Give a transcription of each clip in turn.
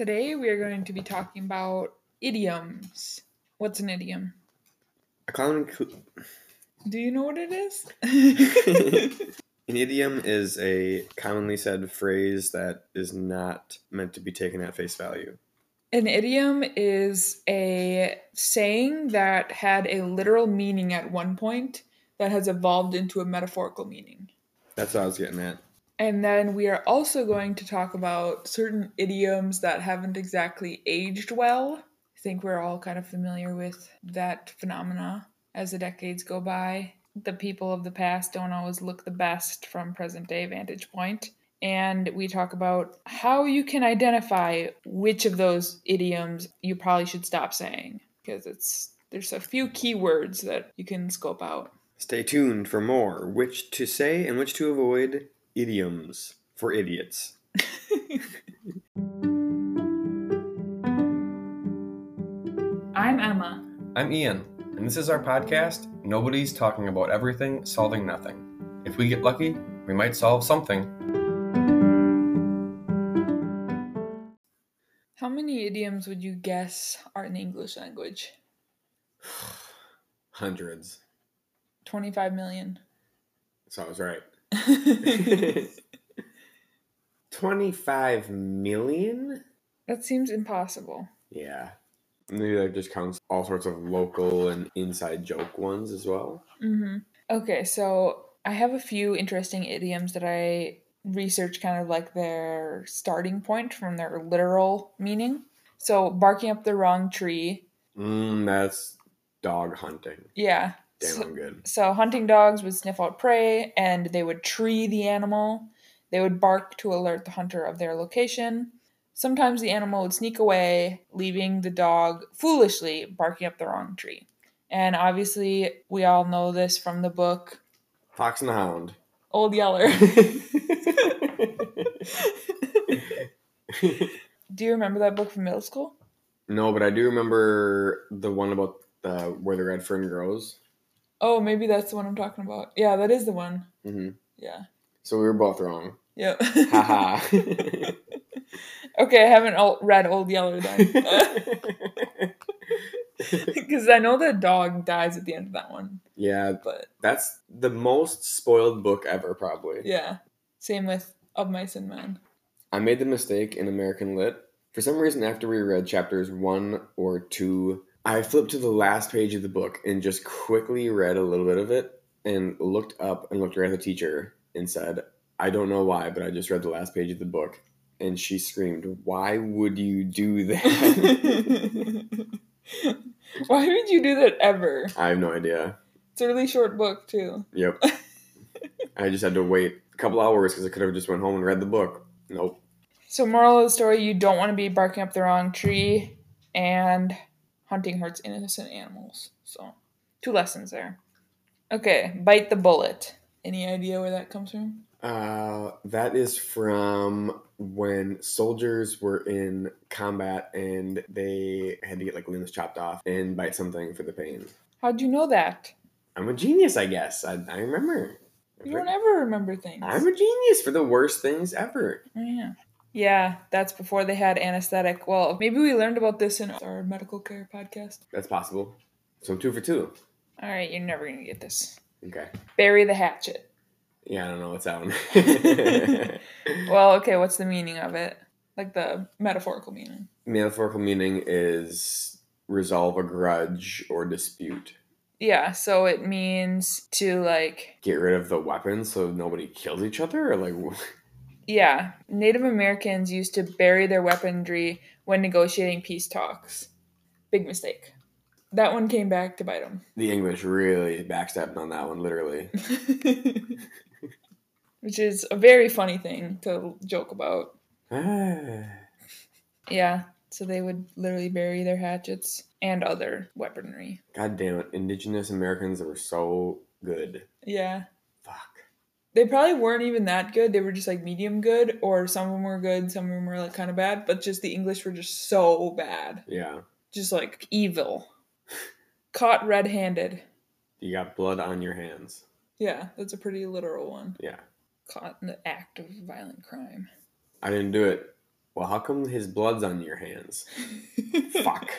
Today we are going to be talking about idioms. What's an idiom? A common cl- Do you know what it is? an idiom is a commonly said phrase that is not meant to be taken at face value. An idiom is a saying that had a literal meaning at one point that has evolved into a metaphorical meaning. That's what I was getting at. And then we are also going to talk about certain idioms that haven't exactly aged well. I think we're all kind of familiar with that phenomena as the decades go by. The people of the past don't always look the best from present day vantage point. And we talk about how you can identify which of those idioms you probably should stop saying because it's there's a few keywords that you can scope out. Stay tuned for more which to say and which to avoid idioms for idiots. I'm Emma. I'm Ian, and this is our podcast, Nobody's Talking About Everything, Solving Nothing. If we get lucky, we might solve something. How many idioms would you guess are in the English language? Hundreds. 25 million. So I was right. 25 million? that seems impossible. Yeah. Maybe that just counts all sorts of local and inside joke ones as well. hmm Okay, so I have a few interesting idioms that I research kind of like their starting point from their literal meaning. So, barking up the wrong tree. Mm, that's dog hunting. Yeah. Damn, So, I'm good. so hunting dogs would sniff out prey and they would tree the animal. They would bark to alert the hunter of their location. Sometimes the animal would sneak away, leaving the dog foolishly barking up the wrong tree. And obviously, we all know this from the book Fox and the Hound. Old Yeller. Do you remember that book from middle school? no, but I do remember the one about uh, where the red fern grows. Oh, maybe that's the one I'm talking about. Yeah, that is the one. hmm Yeah. So we were both wrong. Yep. Haha. okay, I haven't read Old Yeller then. Because I know the dog dies at the end of that one. yeah, But that's the most spoiled book ever, probably. yeah, same with Of Mice and Men. I made the mistake in American Lit. For some reason, after we read chapters one or two, I flipped to the last page of the book and just quickly read a little bit of it and looked up and looked right at the teacher and said, I don't know why, but I just read the last page of the book. And she screamed, Why would you do that? Why would you do that ever? I have no idea. It's a really short book too. Yep. I just had to wait a couple hours because I could have just went home and read the book. Nope. So, moral of the story: you don't want to be barking up the wrong tree, and hunting hurts innocent animals. So, two lessons there. Okay, bite the bullet. Any idea where that comes from? Uh, that is from when soldiers were in combat and they had to get like limbs chopped off and bite something for the pain. How'd you know that? I'm a genius, I guess. I, I remember. You don't ever remember things. I'm a genius for the worst things ever. Oh, yeah. Yeah, that's before they had anesthetic. Well, maybe we learned about this in our medical care podcast. That's possible. So I'm two for two. All right, you're never gonna get this. Okay. Bury the hatchet. Yeah, I don't know what's that one. Well, okay, what's the meaning of it? Like the metaphorical meaning. Metaphorical meaning is resolve a grudge or dispute. Yeah, so it means to like Get rid of the weapons so nobody kills each other, or like Yeah, Native Americans used to bury their weaponry when negotiating peace talks. Big mistake. That one came back to bite them. the English really backstabbed on that one, literally. Which is a very funny thing to joke about. Ah. Yeah, so they would literally bury their hatchets and other weaponry. God damn it, indigenous Americans were so good. Yeah. They probably weren't even that good. They were just like medium good, or some of them were good, some of them were like kind of bad, but just the English were just so bad. Yeah. Just like evil. Caught red handed. You got blood on your hands. Yeah, that's a pretty literal one. Yeah. Caught in the act of violent crime. I didn't do it. Well, how come his blood's on your hands? Fuck.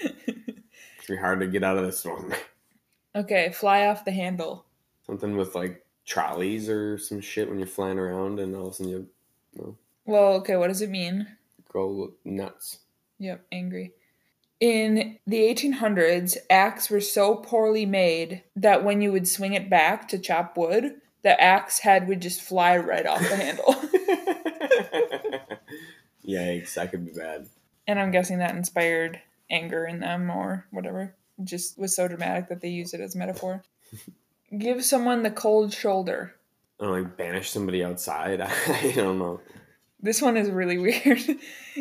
It's be hard to get out of this one. Okay, fly off the handle. Something with like trolleys or some shit when you're flying around and all of a sudden you Well, okay, what does it mean? go nuts. Yep, angry. In the 1800s, axes were so poorly made that when you would swing it back to chop wood, the axe head would just fly right off the handle. Yikes, that could be bad. and I'm guessing that inspired anger in them or whatever. It just was so dramatic that they used it as metaphor. Give someone the cold shoulder. Don't like banish somebody outside. I don't know. This one is really weird.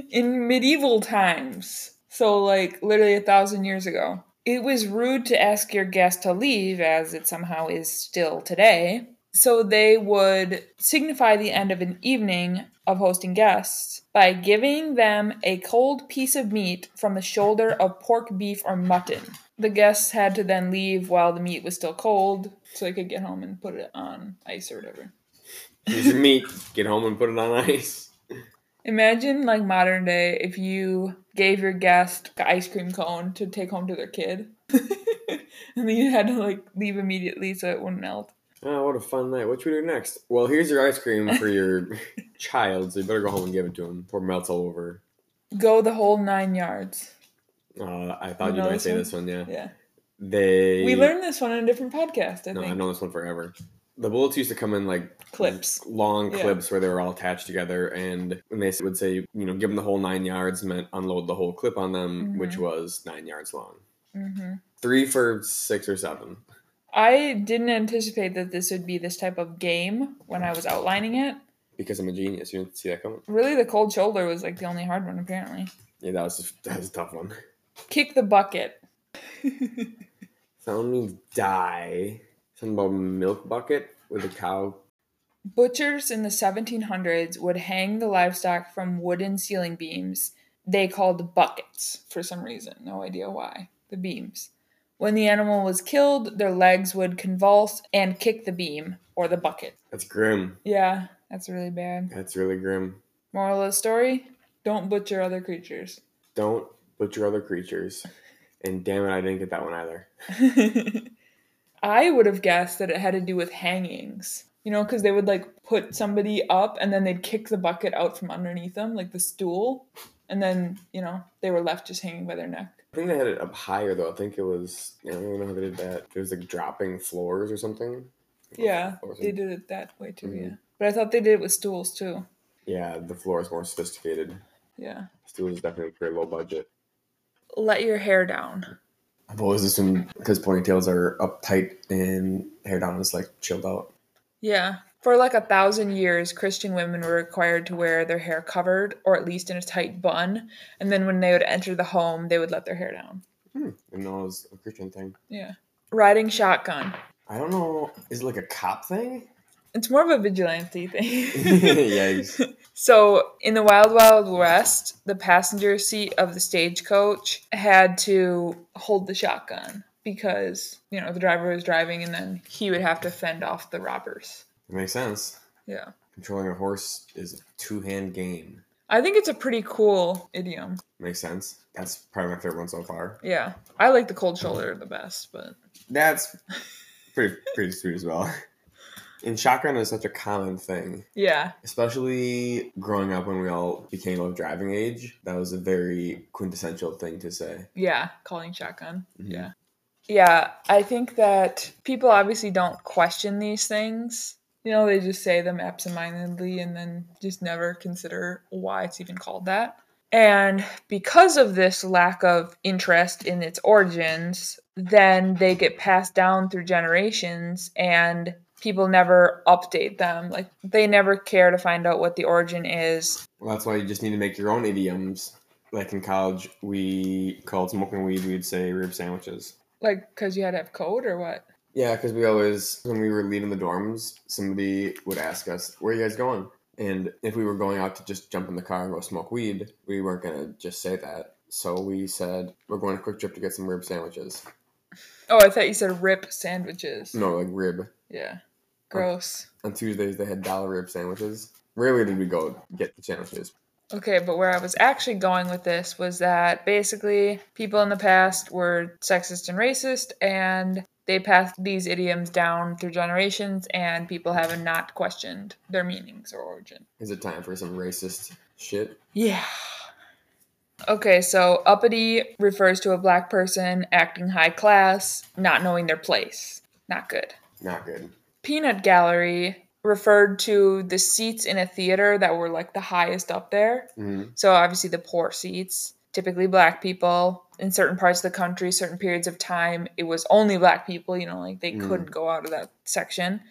In medieval times, so like literally a thousand years ago, it was rude to ask your guest to leave, as it somehow is still today. So they would signify the end of an evening of hosting guests by giving them a cold piece of meat from the shoulder of pork, beef, or mutton. The guests had to then leave while the meat was still cold so they could get home and put it on ice or whatever. Here's your meat. Get home and put it on ice. Imagine like modern day if you gave your guest an ice cream cone to take home to their kid. and then you had to like leave immediately so it wouldn't melt. Oh, what a fun night. What should we do next? Well, here's your ice cream for your child, so you better go home and give it to him before it melts all over. Go the whole nine yards. Uh, I thought You you, might this say one? this one, yeah. Yeah. They. We learned this one on a different podcast, I No, think. I've known this one forever. The bullets used to come in like Clips. long Yeah. clips where they were all attached together, and when they would say, you know, give them the whole nine yards meant unload the whole clip on them, which Mhm. was nine yards long. hmm Three for six or seven. I didn't anticipate that this would be this type of game when I was outlining it. Because I'm a genius. You didn't see that coming. Really, the cold shoulder was like the only hard one, apparently. Yeah, that was that was a tough one. Kick the bucket. Sound means die. Something about milk bucket with a cow. Butchers in the 1700s would hang the livestock from wooden ceiling beams they called buckets for some reason. No idea why. The beams. When the animal was killed, their legs would convulse and kick the beam or the bucket. That's grim. Yeah, that's really bad. That's really grim. Moral of the story don't butcher other creatures. Don't butcher other creatures. And damn it, I didn't get that one either. I would have guessed that it had to do with hangings. You know, because they would like put somebody up and then they'd kick the bucket out from underneath them, like the stool. And then, you know, they were left just hanging by their neck. I think they had it up higher though. I think it was. I don't know how they did that. It was like dropping floors or something. Yeah, Or they did it that way too, Mhm. yeah. But I thought they did it with stools too. Yeah, the floor is more sophisticated. Yeah. Stool is definitely very low budget. Let your hair down. I've always assumed because ponytails are uptight and hair down is like chilled out. Yeah. For like a thousand years, Christian women were required to wear their hair covered or at least in a tight bun. And then when they would enter the home, they would let their hair down. Hmm. And that was a Christian thing. Yeah. Riding shotgun. I don't know. Is it like a cop thing? It's more of a vigilante thing. Yikes. So, in the Wild Wild West, the passenger seat of the stagecoach had to hold the shotgun because, you know, the driver was driving and then he would have to fend off the robbers. It makes sense. Yeah. Controlling a horse is a two hand game. I think it's a pretty cool idiom. Makes sense. That's probably my favorite one so far. Yeah. I like the cold shoulder the best, but That's pretty pretty sweet as well. And shotgun is such a common thing, yeah. especially growing up when we all became of driving age. That was a very quintessential thing to say. Yeah. Calling shotgun. Mhm. Yeah. Yeah. I think that people obviously don't question these things. You know, they just say them absentmindedly and then just never consider why it's even called that. And because of this lack of interest in its origins, then they get passed down through generations and people never update them. Like they never care to find out what the origin is. Well, that's why you just need to make your own idioms. Like in college, we called smoking weed, we'd say rib sandwiches. Like, because you had to have code or what? Yeah, because we always, when we were leaving the dorms, somebody would ask us, Where are you guys going? And if we were going out to just jump in the car and go smoke weed, we weren't going to just say that. So we said, We're going on a quick trip to get some rib sandwiches. Oh, I thought you said rip sandwiches. No, like rib. Yeah. Gross. On Tuesdays, they had dollar rib sandwiches. Rarely did we go get the sandwiches. Okay, but where I was actually going with this was that basically people in the past were sexist and racist, and they passed these idioms down through generations, and people have not questioned their meanings or origin. Is it time for some racist shit? Yeah. Okay, so uppity refers to a black person acting high class, not knowing their place. Not good. Not good. Peanut gallery referred to the seats in a theater that were like the highest up there. hmm So obviously the poor seats, typically black people. In certain parts of the country, certain periods of time, it was only black people, you know, like they Mm. couldn't go out of that section.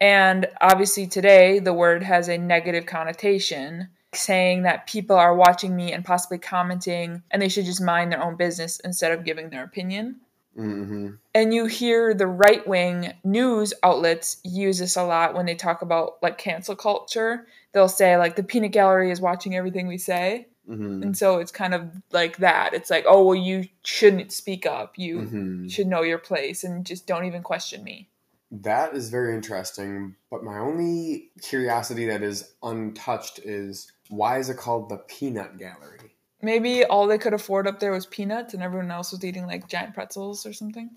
And obviously today the word has a negative connotation, saying that people are watching me and possibly commenting and they should just mind their own business instead of giving their opinion. Hmm And you hear the right wing news outlets use this a lot when they talk about like cancel culture. They'll say, like, the peanut gallery is watching everything we say. hmm And so it's kind of like that. It's like, oh, well, you shouldn't speak up. You hmm should know your place and just don't even question me. That is very interesting. But my only curiosity that is untouched is why is it called the Peanut Gallery? Maybe all they could afford up there was peanuts and everyone else was eating like giant pretzels or something.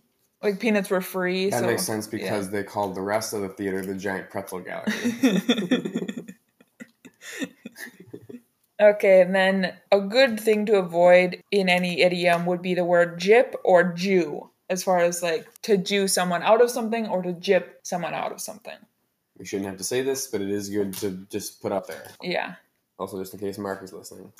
Like peanuts were free. That so, makes sense because they called the rest of the theater the Giant Pretzel Gallery. okay, and then a good thing to avoid in any idiom would be the word jip or Jew, as far as like to Jew someone out of something or to jip someone out of something. we shouldn't have to say this, but it is good to just put up there. Yeah. Also, just in case Mark is listening.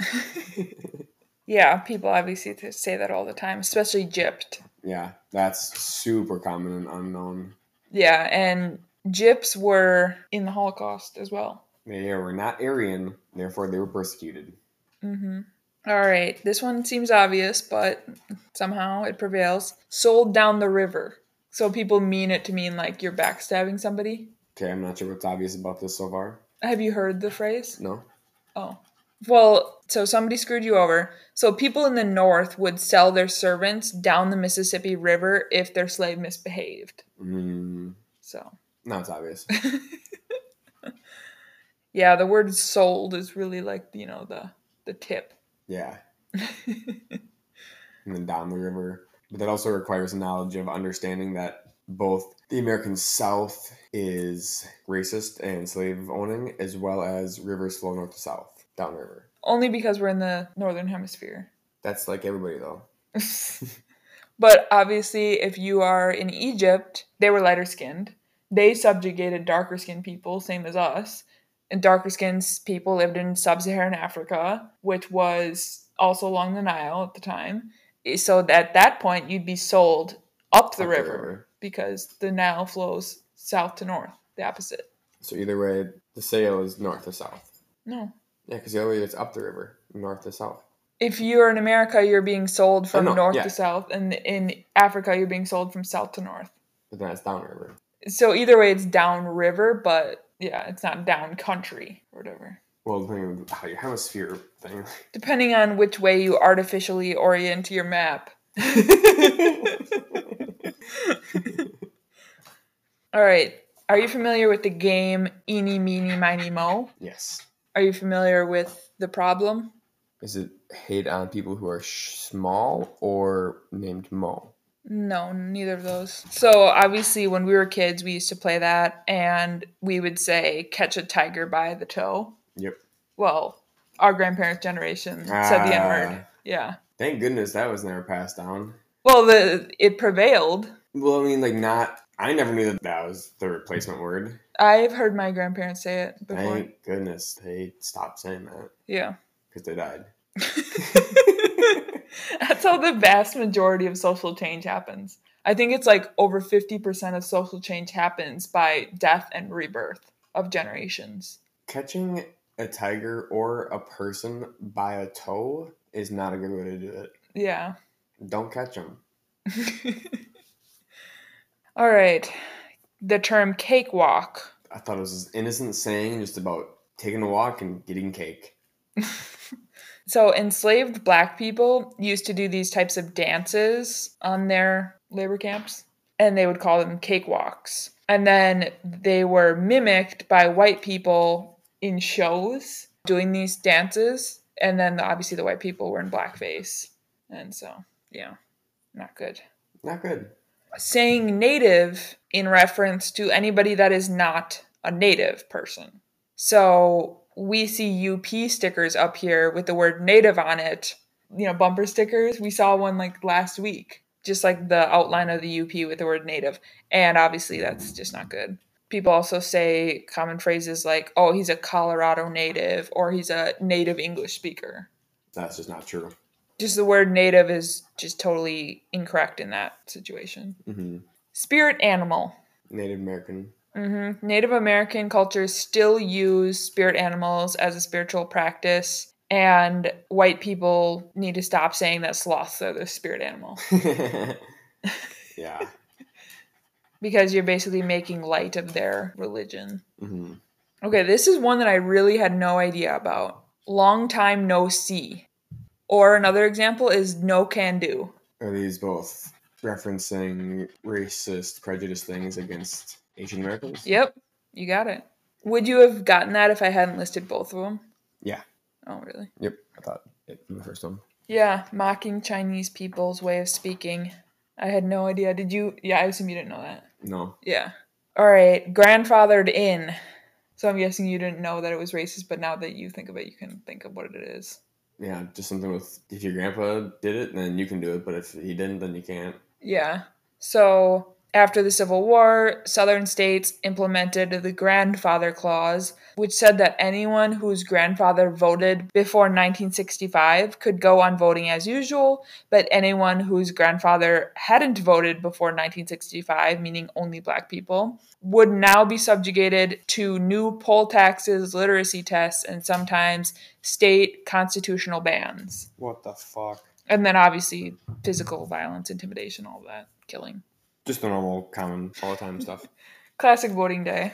Yeah, people obviously say that all the time, especially gypped. yeah, that's super common and unknown. Yeah, and gyps were in the Holocaust as well. They were not Aryan, therefore they were persecuted. Mm-hmm. All right, this one seems obvious, but somehow it prevails. Sold down the river. So people mean it to mean like you're backstabbing somebody. Okay, I'm not sure what's obvious about this so far. Have you heard the phrase? No? Oh. Well, so somebody screwed you over. So people in the North would sell their servants down the Mississippi River if their slave misbehaved. Mm, So, no, it's obvious. yeah, the word sold is really like, you know, the the tip. Yeah. and then down the river. But that also requires a knowledge of understanding that both the American South is racist and slave owning, as well as rivers flow north to south, downriver. Only because we're in the northern hemisphere. That's like everybody though. but obviously, if you are in Egypt, they were lighter skinned. They subjugated darker skinned people, same as us. And darker skinned people lived in sub Saharan Africa, which was also along the Nile at the time. Eh, so at that point, you'd be sold up the, Up the river, river. Because the Nile flows south to north, the opposite. So either way, the sale is north to south. No. Yeah, because the other way it's up the river, north to south. If you're in America, you're being sold from know, north yeah. to south, and in Africa, you're being sold from south to north. But then it's downriver. So either way, it's downriver, but yeah, it's not down country or whatever. Well, depending on how your hemisphere thing. Depending on which way you artificially orient your map. All right. Are you familiar with the game Eeny, Meeny, Miny, Mo? yes. Are you familiar with the problem? Is it hate on people who are sh- small or named Mo? No, neither of those. So obviously, when we were kids, we used to play that, and we would say "catch a tiger by the toe." Yep. Well, our grandparents' generation said the N word. Ah. Yeah. Thank goodness that was never passed down. Well, the it prevailed. Well, I mean, like, not. I never knew that that was the replacement word. I've heard my grandparents say it before. Thank goodness they stopped saying that Yeah. because they died. That's how the vast majority of social change happens. I think it's like over 50% of social change happens by death and rebirth of generations. Catching a tiger or a person by a toe is not a good way to do it. Yeah. Don't catch them. All right. The term cakewalk. I thought it was this innocent saying just about taking a walk and getting cake. So, enslaved black people used to do these types of dances on their labor camps, and they would call them cakewalks. And then they were mimicked by white people in shows doing these dances. And then obviously the white people were in blackface. And so, yeah, not good. Not good. Saying native in reference to anybody that is not a native person. So we see UP stickers up here with the word native on it, you know, bumper stickers. We saw one like last week, just like the outline of the UP with the word native. And obviously that's just not good. People also say common phrases like, oh, he's a Colorado native or he's a native English speaker. That's just not true. Just the word native is just totally incorrect in that situation. hmm Spirit animal. Native American. Mm-hmm. Native American cultures still use spirit animals as a spiritual practice, and white people need to stop saying that sloths are the spirit animal yeah. because you're basically making light of their religion. hmm Okay, this is one that I really had no idea about. Long time no see. Or another example is no can do. Are these both referencing racist prejudice things against Asian Americans? Yep, you got it. Would you have gotten that if I hadn't listed both of them? Yeah. Oh, really? Yep. I thought it from the first one. Yeah, mocking Chinese people's way of speaking. I had no idea. Did you? Yeah, I assume you didn't know that. No. Yeah. All right, grandfathered in. So I'm guessing you didn't know that it was racist, but now that you think of it, you can think of what it is. Yeah, just something with if your grandpa did it, then you can do it, but if he didn't, then you can't. Yeah. So after the Civil War, Southern states implemented the grandfather clause, which said that anyone whose grandfather voted before 1965 could go on voting as usual, but anyone whose grandfather hadn't voted before 1965, meaning only black people, would now be subjugated to new poll taxes, literacy tests, and sometimes state constitutional bans. What the fuck? And then obviously physical violence, intimidation, all that, killing. Just the normal, common, all the time stuff. Classic voting day.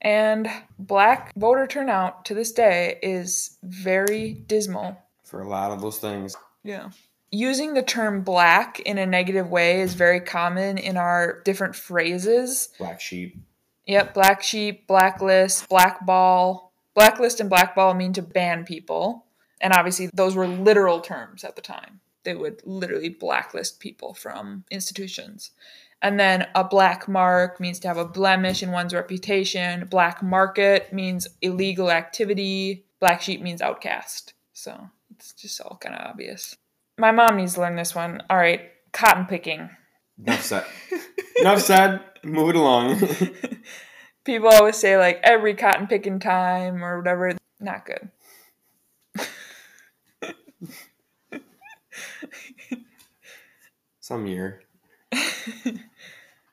And black voter turnout to this day is very dismal. For a lot of those things. Yeah. Using the term black in a negative way is very common in our different phrases. Black sheep. Yep, black sheep, blacklist, blackball. Blacklist and blackball mean to ban people. And obviously, those were literal terms at the time. They would literally blacklist people from institutions. And then a black mark means to have a blemish in one's reputation. Black market means illegal activity. Black sheep means outcast. So it's just all kind of obvious. My mom needs to learn this one. All right, cotton picking. Enough said. Enough said. Move it along. People always say like every cotton picking time or whatever. Not good. Some year.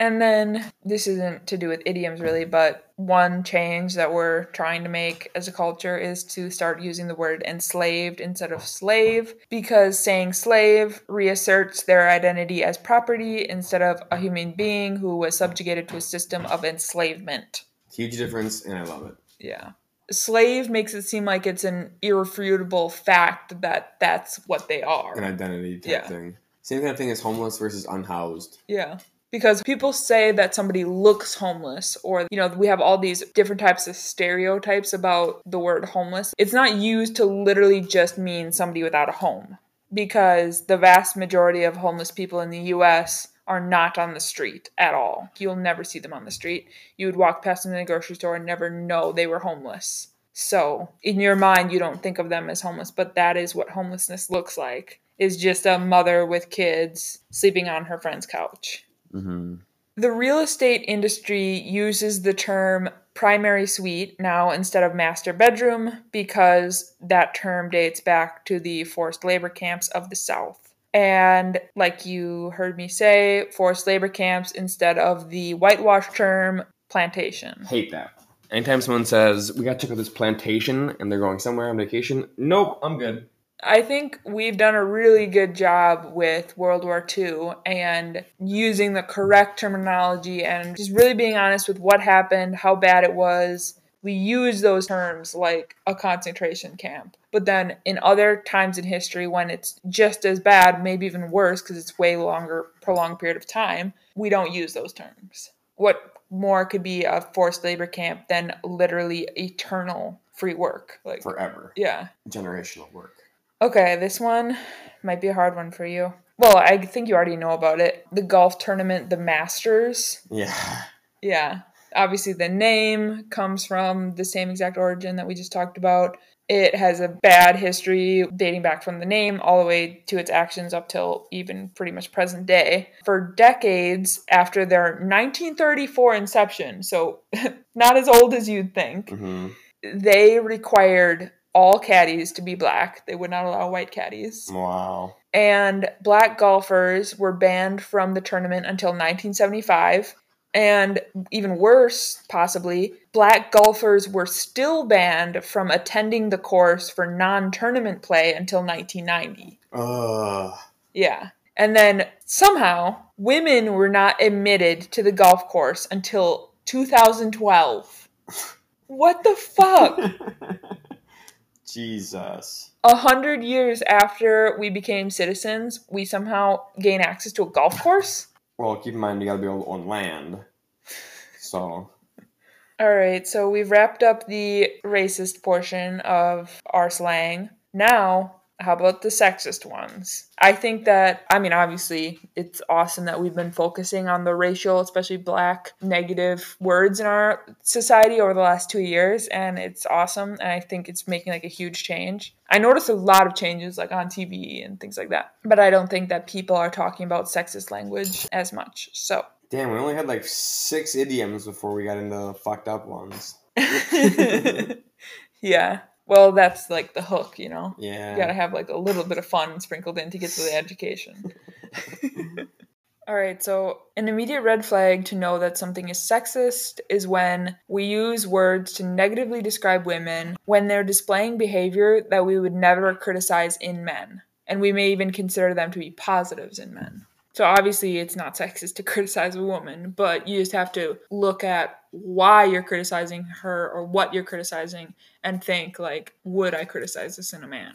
And then this isn't to do with idioms really, but one change that we're trying to make as a culture is to start using the word enslaved instead of slave because saying slave reasserts their identity as property instead of a human being who was subjugated to a system of enslavement. Huge difference, and I love it. Yeah. Slave makes it seem like it's an irrefutable fact that that's what they are. An identity type Yeah. thing. Same kind of thing as homeless versus unhoused. Yeah. Because people say that somebody looks homeless, or, you know, we have all these different types of stereotypes about the word homeless. It's not used to literally just mean somebody without a home, because the vast majority of homeless people in the US are not on the street at all. You'll never see them on the street. You would walk past them in the grocery store and never know they were homeless. So, in your mind, you don't think of them as homeless, but that is what homelessness looks like. Is just a mother with kids sleeping on her friend's couch. Mm-hmm. The real estate industry uses the term primary suite now instead of master bedroom because that term dates back to the forced labor camps of the South. And like you heard me say, forced labor camps instead of the whitewash term plantation. Hate that. Anytime someone says, we got to check out this plantation and they're going somewhere on vacation, nope, I'm good. I think we've done a really good job with World War II and using the correct terminology and just really being honest with what happened, how bad it was. We use those terms like a concentration camp. But then in other times in history, when it's just as bad, maybe even worse because it's way longer, prolonged period of time, we don't use those terms. What more could be a forced labor camp than literally eternal free work. Like, Forever. yeah. Generational work. Okay, this one might be a hard one for you. Well, I think you already know about it. The golf tournament, the Masters. Yeah. Yeah. Obviously, the name comes from the same exact origin that we just talked about. It has a bad history dating back from the name all the way to its actions up till even pretty much present day. For decades after their 1934 inception, so not as old as you'd think, hmm they required all caddies to be black. They would not allow white caddies. Wow. And black golfers were banned from the tournament until 1975. And even worse, possibly, black golfers were still banned from attending the course for non tournament play until 1990. Ugh. Yeah. And then somehow, women were not admitted to the golf course until 2012. What the fuck? Jesus. A hundred years after we became citizens, we somehow gain access to a golf course? Well, keep in mind you gotta be able to own land. So All right, so we've wrapped up the racist portion of our slang. Now, how about the sexist ones? I think that, I mean, obviously, it's awesome that we've been focusing on the racial, especially black, negative words in our society over the last two years, and it's awesome. And I think it's making like a huge change. I notice a lot of changes like on TV and things like that, but I don't think that people are talking about sexist language as much. So. damn, we only had like six idioms before we got into the fucked up ones. yeah. Well, that's like the hook, you know. Yeah. You gotta have like a little bit of fun sprinkled in to get to the education. All right, so an immediate red flag to know that something is sexist is when we use words to negatively describe women when they're displaying behavior that we would never criticize in men. And we may even consider them to be positives in men. So obviously, it's not sexist to criticize a woman, but you just have to look at why you're criticizing her or what you're criticizing and think like, would I criticize this in a man?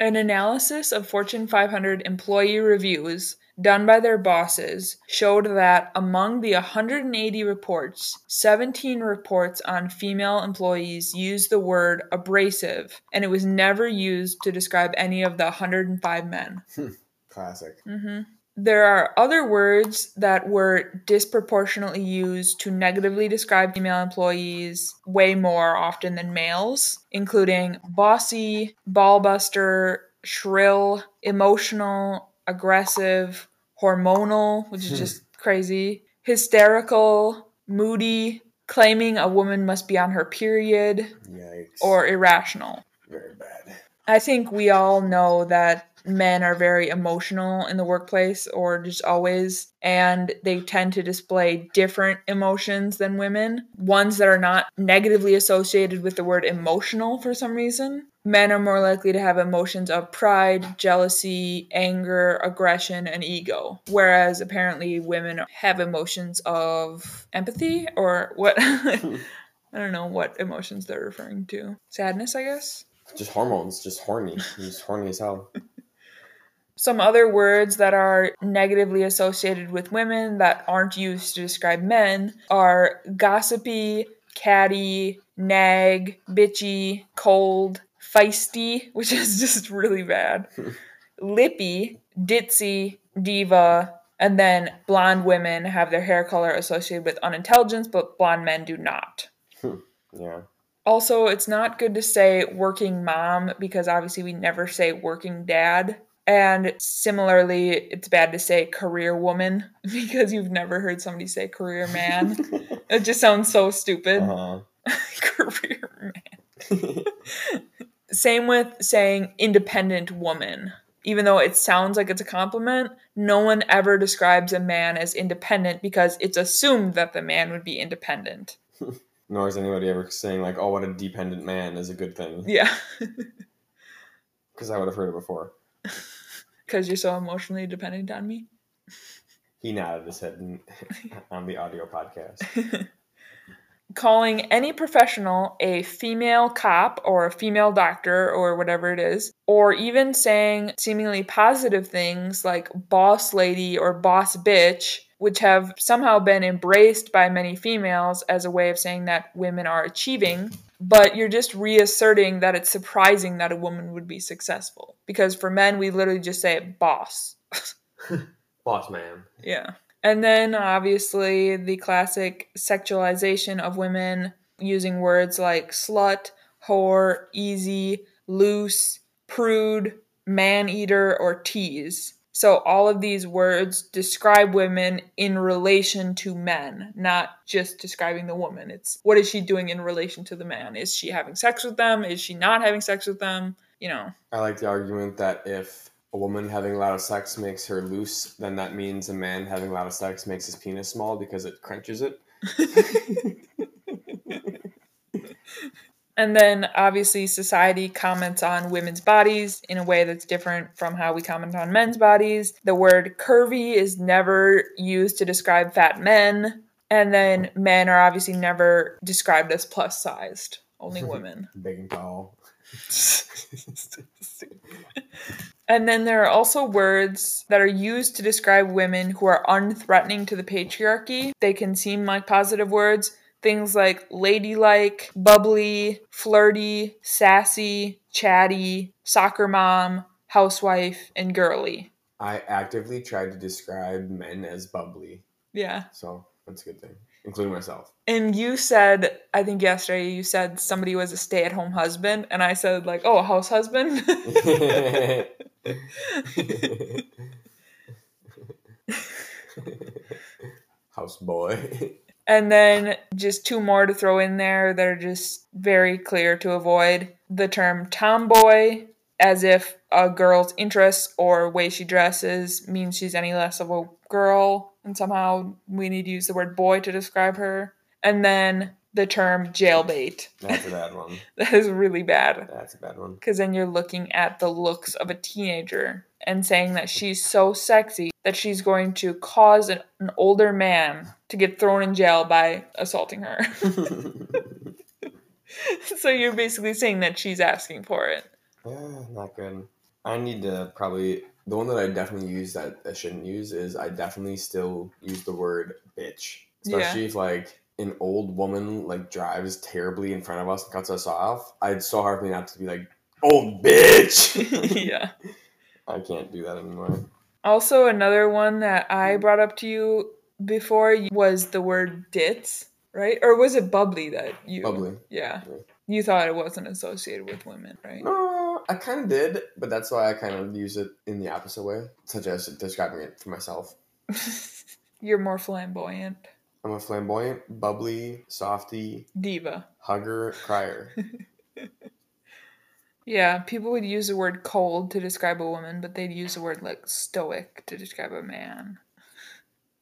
An analysis of Fortune 500 employee reviews done by their bosses showed that among the 180 reports, 17 reports on female employees used the word abrasive, and it was never used to describe any of the 105 men. Classic. hmm There are other words that were disproportionately used to negatively describe female employees way more often than males, including bossy, ballbuster, shrill, emotional, aggressive, hormonal, which is just crazy, hysterical, moody, claiming a woman must be on her period, Yikes. or irrational. very bad. I think we all know that men are very emotional in the workplace or just always, and they tend to display different emotions than women, ones that are not negatively associated with the word emotional for some reason. Men are more likely to have emotions of pride, jealousy, anger, aggression, and ego, whereas apparently women have emotions of empathy or what. I don't know what emotions they're referring to. Sadness, I guess. Just hormones, just horny. Just horny as hell. Some other words that are negatively associated with women that aren't used to describe men are gossipy, catty, nag, bitchy, cold, feisty, which is just really bad, lippy, ditzy, diva, and then blonde women have their hair color associated with unintelligence, but blonde men do not. Hmm, yeah. Also, it's not good to say working mom because obviously we never say working dad. And similarly, it's bad to say career woman because you've never heard somebody say career man. it just sounds so stupid. Uh-huh. career man. Same with saying independent woman. Even though it sounds like it's a compliment, no one ever describes a man as independent because it's assumed that the man would be independent. Nor is anybody ever saying like, "Oh, what a dependent man" is a good thing. Yeah. Because I would have heard it before. Because you're so emotionally dependent on me. He nodded his head on the audio podcast. Calling any professional a female cop or a female doctor or whatever it is, or even saying seemingly positive things like boss lady or boss bitch, which have somehow been embraced by many females as a way of saying that women are achieving, but you're just reasserting that it's surprising that a woman would be successful. Because for men, we literally just say boss. Boss man. Yeah. And then obviously the classic sexualization of women using words like slut, whore, easy, loose, prude, man eater, or tease. So all of these words describe women in relation to men, not just describing the woman. It's what is she doing in relation to the man? Is she having sex with them? Is she not having sex with them? You know. I like the argument that if a woman having a lot of sex makes her loose, then that means a man having a lot of sex makes his penis small because it crunches it. And then obviously society comments on women's bodies in a way that's different from how we comment on men's bodies. The word curvy is never used to describe fat men. And then men are obviously never described as plus sized, only women. Big and tall. And then there are also words that are used to describe women who are unthreatening to the patriarchy. They can seem like positive words. Things like ladylike, bubbly, flirty, sassy, chatty, soccer mom, housewife, and girly. I actively tried to describe men as bubbly, Yeah. so that's a good thing, including myself. And you said, I think yesterday, you said somebody was a stay at home husband. And I said, like, oh, a house husband? House boy. And then just two more to throw in there that are just very clear to avoid the term tomboy, as if a girl's interests or way she dresses means she's any less of a girl, and somehow we need to use the word boy to describe her. And then the term jailbait. That's a bad one. That is really bad That's a bad one. because then you're looking at the looks of a teenager and saying that she's so sexy that she's going to cause an, an older man to get thrown in jail by assaulting her. so you're basically saying that she's asking for it. Yeah, not good. I need to probably the one that I definitely use that I shouldn't use is I definitely still use the word bitch, especially if like an old woman like drives terribly in front of us and cuts us off. I'd so hard for me not to be like, "Oh, bitch!" yeah. I can't do that anymore. Also, another one that I brought up to you before was the word dits, right? Or was it bubbly that you? Bubbly. Yeah. Yeah. You thought it wasn't associated with women, right? No, I kind of did, but that's why I kind of use it in the opposite way, such as describing it for myself. You're more flamboyant. I'm a flamboyant, bubbly, softy, Diva. hugger, crier. Yeah, people would use the word cold to describe a woman, but they'd use the word like stoic to describe a man.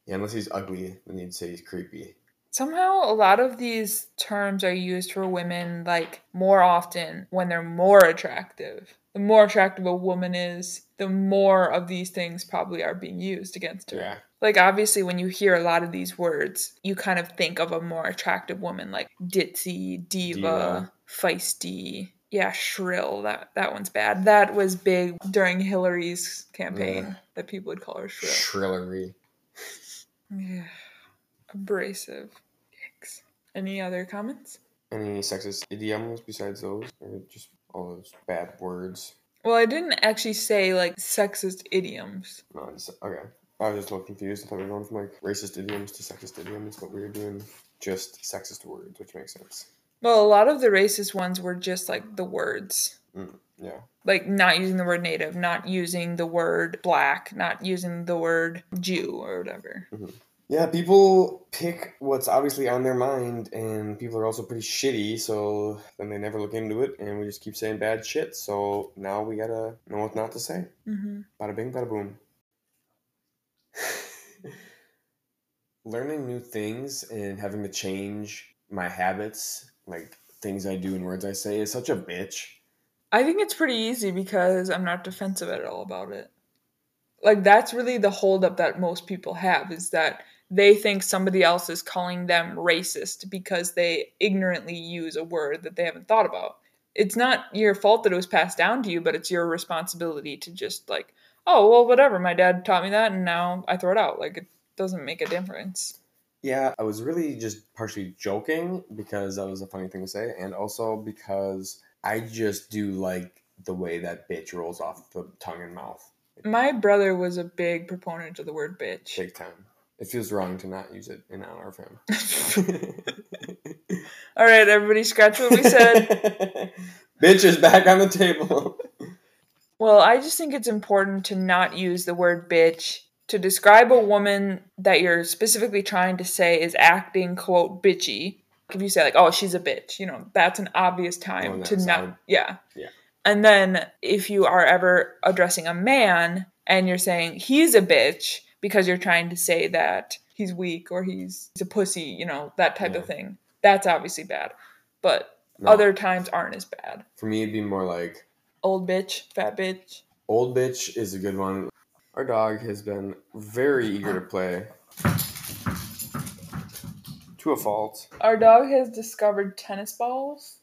Yeah, unless he's ugly, then you'd say he's creepy. Somehow, a lot of these terms are used for women like more often when they're more attractive. The more attractive a woman is, the more of these things probably are being used against her. Yeah. Like, obviously, when you hear a lot of these words, you kind of think of a more attractive woman like ditzy, diva, Diva. feisty. Yeah, shrill. That that one's bad. That was big during Hillary's campaign Yeah. that people would call her shrill. Shrillery. Yeah. Abrasive. Yikes. Any other comments? Any sexist idioms besides those? Or just all those bad words? Well, I didn't actually say like sexist idioms. No, I just, okay. I was just a little confused. If I thought we were going from like racist idioms to sexist idioms, but we were doing just sexist words, which makes sense. Well, a lot of the racist ones were just like the words. Mm, yeah. Like not using the word native, not using the word black, not using the word Jew or whatever. Mm-hmm. Yeah, people pick what's obviously on their mind, and people are also pretty shitty, so then they never look into it, and we just keep saying bad shit, so now we gotta know what not to say. hmm Bada bing, bada boom. Learning new things and having to change my habits, like things I do and words I say, is such a bitch. I think it's pretty easy because I'm not defensive at all about it. Like that's really the holdup that most people have is that they think somebody else is calling them racist because they ignorantly use a word that they haven't thought about. It's not your fault that it was passed down to you, but it's your responsibility to just like, oh well, whatever. My dad taught me that, and now I throw it out. Like it doesn't make a difference. Yeah, I was really just partially joking because that was a funny thing to say, and also because I just do like the way that bitch rolls off the tongue and mouth. My brother was a big proponent of the word bitch. Big time. It feels wrong to not use it in honor of him. All right, everybody, scratch what we said. bitch is back on the table. Well, I just think it's important to not use the word bitch to describe a woman that you're specifically trying to say is acting quote bitchy. If you say like, "Oh, she's a bitch," you know, that's an obvious time to side. not. Yeah. Yeah. And then if you are ever addressing a man and you're saying he's a bitch because you're trying to say that he's weak or he's, he's a pussy, you know, that type Yeah. of thing, that's obviously bad. But No, other times aren't as bad. for me, it'd be more like Old bitch, fat bitch. old bitch is a good one. Our dog has been very eager to play. To a fault. Our dog has discovered tennis balls,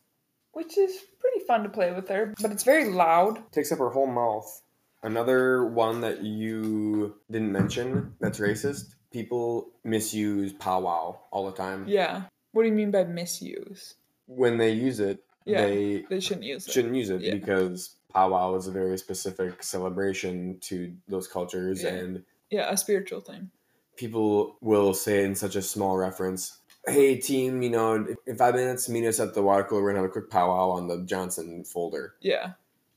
which is pretty fun to play with her, but it's very loud. Takes up her whole mouth. Another one that you didn't mention that's racist. People misuse powwow all the time. Yeah. What do you mean by misuse? When they use it, Yeah. they They shouldn't use it. shouldn't use it Yeah. because powwow is a very specific celebration to those cultures Yeah. and Yeah, a spiritual thing. people will say in such a small reference hey team you know in- in five minutes meet us at the water cooler we're gonna have a quick powwow on the johnson folder Yeah.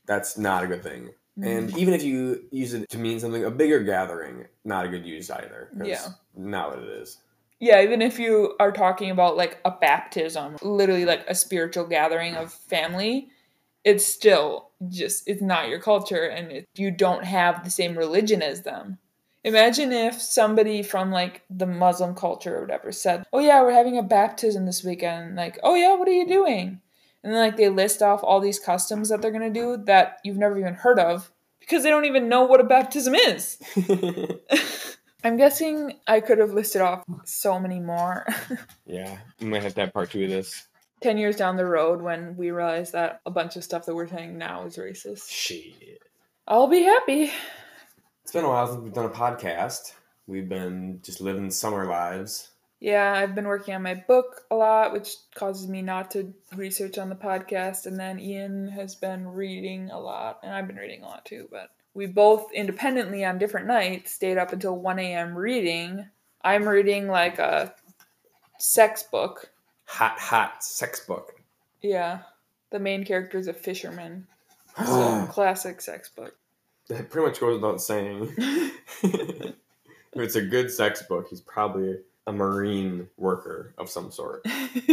that's not a good thing and Mhm. even if you use it to mean something a bigger gathering not a good use either. Yeah. not what it is Yeah, even if you are talking about like a baptism, literally like a spiritual gathering of family, it's still just it's not your culture and it, you don't have the same religion as them. Imagine if somebody from like the Muslim culture or whatever said, "Oh yeah, we're having a baptism this weekend." Like, "Oh yeah, what are you doing?" And then like they list off all these customs that they're going to do that you've never even heard of because they don't even know what a baptism is. I'm guessing I could have listed off so many more. yeah we might have to have part two of this 10 years down the road when we realize that a bunch of stuff that we're saying now is racist. shit I'll be happy. it's been a while since we've done a podcast we've been just living summer lives Yeah, I've been working on my book a lot, which causes me not to research on the podcast. And then Ian has been reading a lot, and I've been reading a lot too. But we both independently on different nights stayed up until 1 a.m. reading. I'm reading like a sex book. hot hot sex book Yeah, the main character is a fisherman. So, classic sex book. That pretty much goes without saying. if it's a good sex book, he's probably a marine worker of some sort.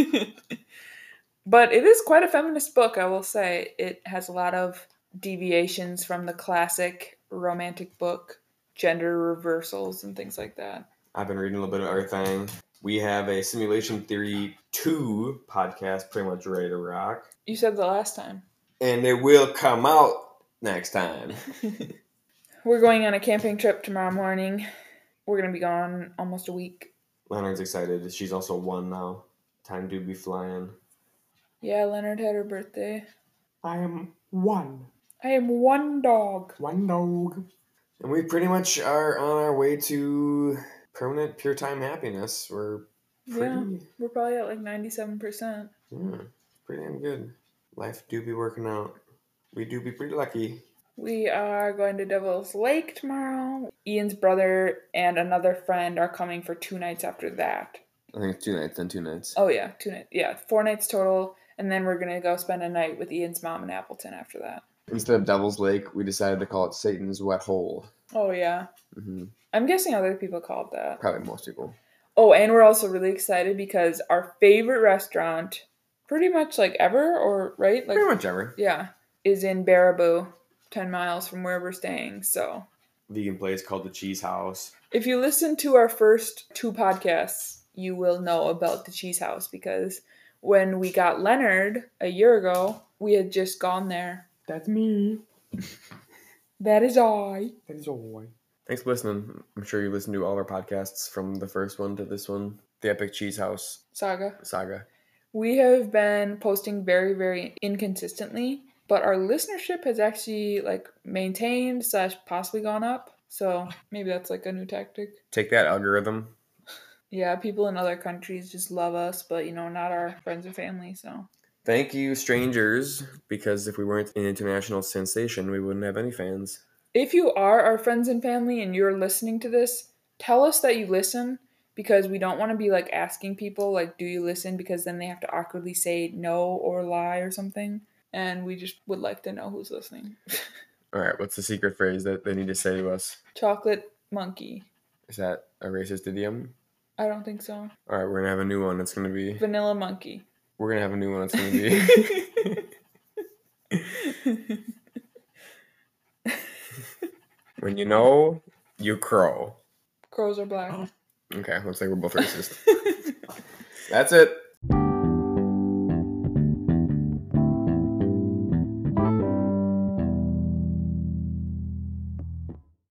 but it is quite a feminist book, I will say. It has a lot of deviations from the classic romantic book, gender reversals, and things like that. I've been reading a little bit of everything. We have a Simulation Theory 2 podcast pretty much ready to rock. You said the last time. And it will come out next time. We're going on a camping trip tomorrow morning. We're going to be gone almost a week. Leonard's excited. She's also one now. Time to be flying. Yeah, Leonard had her birthday. I am one. I am one dog. One dog. And we pretty much are on our way to permanent pure time happiness. We're pretty, Yeah, we're probably at like 97%. yeah, pretty damn good. Life do be working out. We do be pretty lucky. We are going to Devil's Lake tomorrow. Ian's brother and another friend are coming for two nights after that. I think it's two nights, then two nights. Oh yeah, two nights. Yeah, four nights total, and then we're gonna go spend a night with Ian's mom in Appleton after that. Instead of Devil's Lake, we decided to call it Satan's Wet Hole. Oh yeah, hmm I'm guessing other people called that. Probably most people. Oh, and we're also really excited because our favorite restaurant, pretty much like ever, or right, like Pretty much ever. yeah, is in Baraboo, ten miles from where we're staying. So Vegan place called the Cheese House. if you listen to our first two podcasts, you will know about the cheese house because when we got Leonard a year ago, we had just gone there. That's me. That is I. That is all. Thanks for listening. I'm sure you listened to all our podcasts from the first one to this one. The Epic Cheese House Saga. saga. We have been posting very, very inconsistently, but our listenership has actually like maintained slash possibly gone up. So maybe that's like a new tactic. Take that algorithm. Yeah, people in other countries just love us, but you know, not our friends and family. So Thank you, strangers, because if we weren't an international sensation, we wouldn't have any fans. if you are our friends and family and you're listening to this, tell us that you listen because we don't want to be like asking people like, "Do you listen?" Because then they have to awkwardly say no or lie or something, and we just would like to know who's listening. All right, what's the secret phrase that they need to say to us? Chocolate monkey. Is that a racist idiom? I don't think so. All right, we're gonna have a new one. It's gonna be. Vanilla monkey. We're gonna have a new one. It's gonna be. when you know, you crow. Crows are black. Okay, looks like we're both racist. That's it.